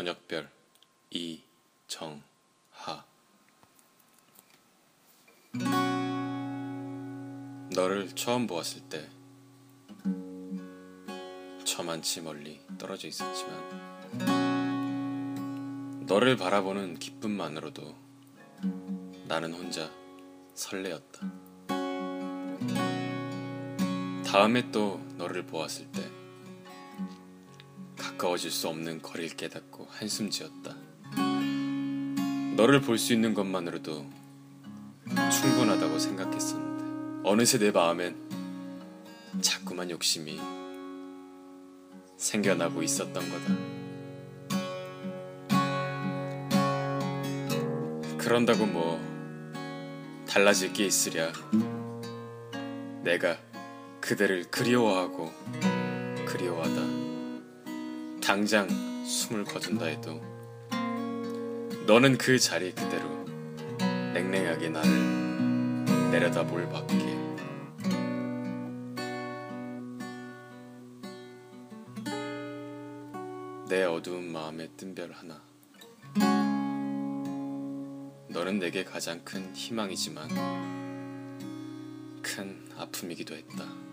저녁별 이정하 너를 처음 보았을 때 저만치 멀리 떨어져 있었지만 너를 바라보는 기쁨만으로도 나는 혼자 설레었다. 다음에 또 너를 보았을 때 가까워질 수 없는 거리를 깨닫고 한숨 지었다. 너를 볼 수 있는 것만으로도 충분하다고 생각했었는데 어느새 내 마음엔 자꾸만 욕심이 생겨나고 있었던 거다. 그런다고 뭐 달라질 게 있으랴. 내가 그대를 그리워하고 그리워하다. 당장 숨을 거둔다 해도 너는 그 자리 그대로 냉랭하게 나를 내려다볼 밖에 내 어두운 마음에 뜬별 하나 너는 내게 가장 큰 희망이지만 큰 아픔이기도 했다.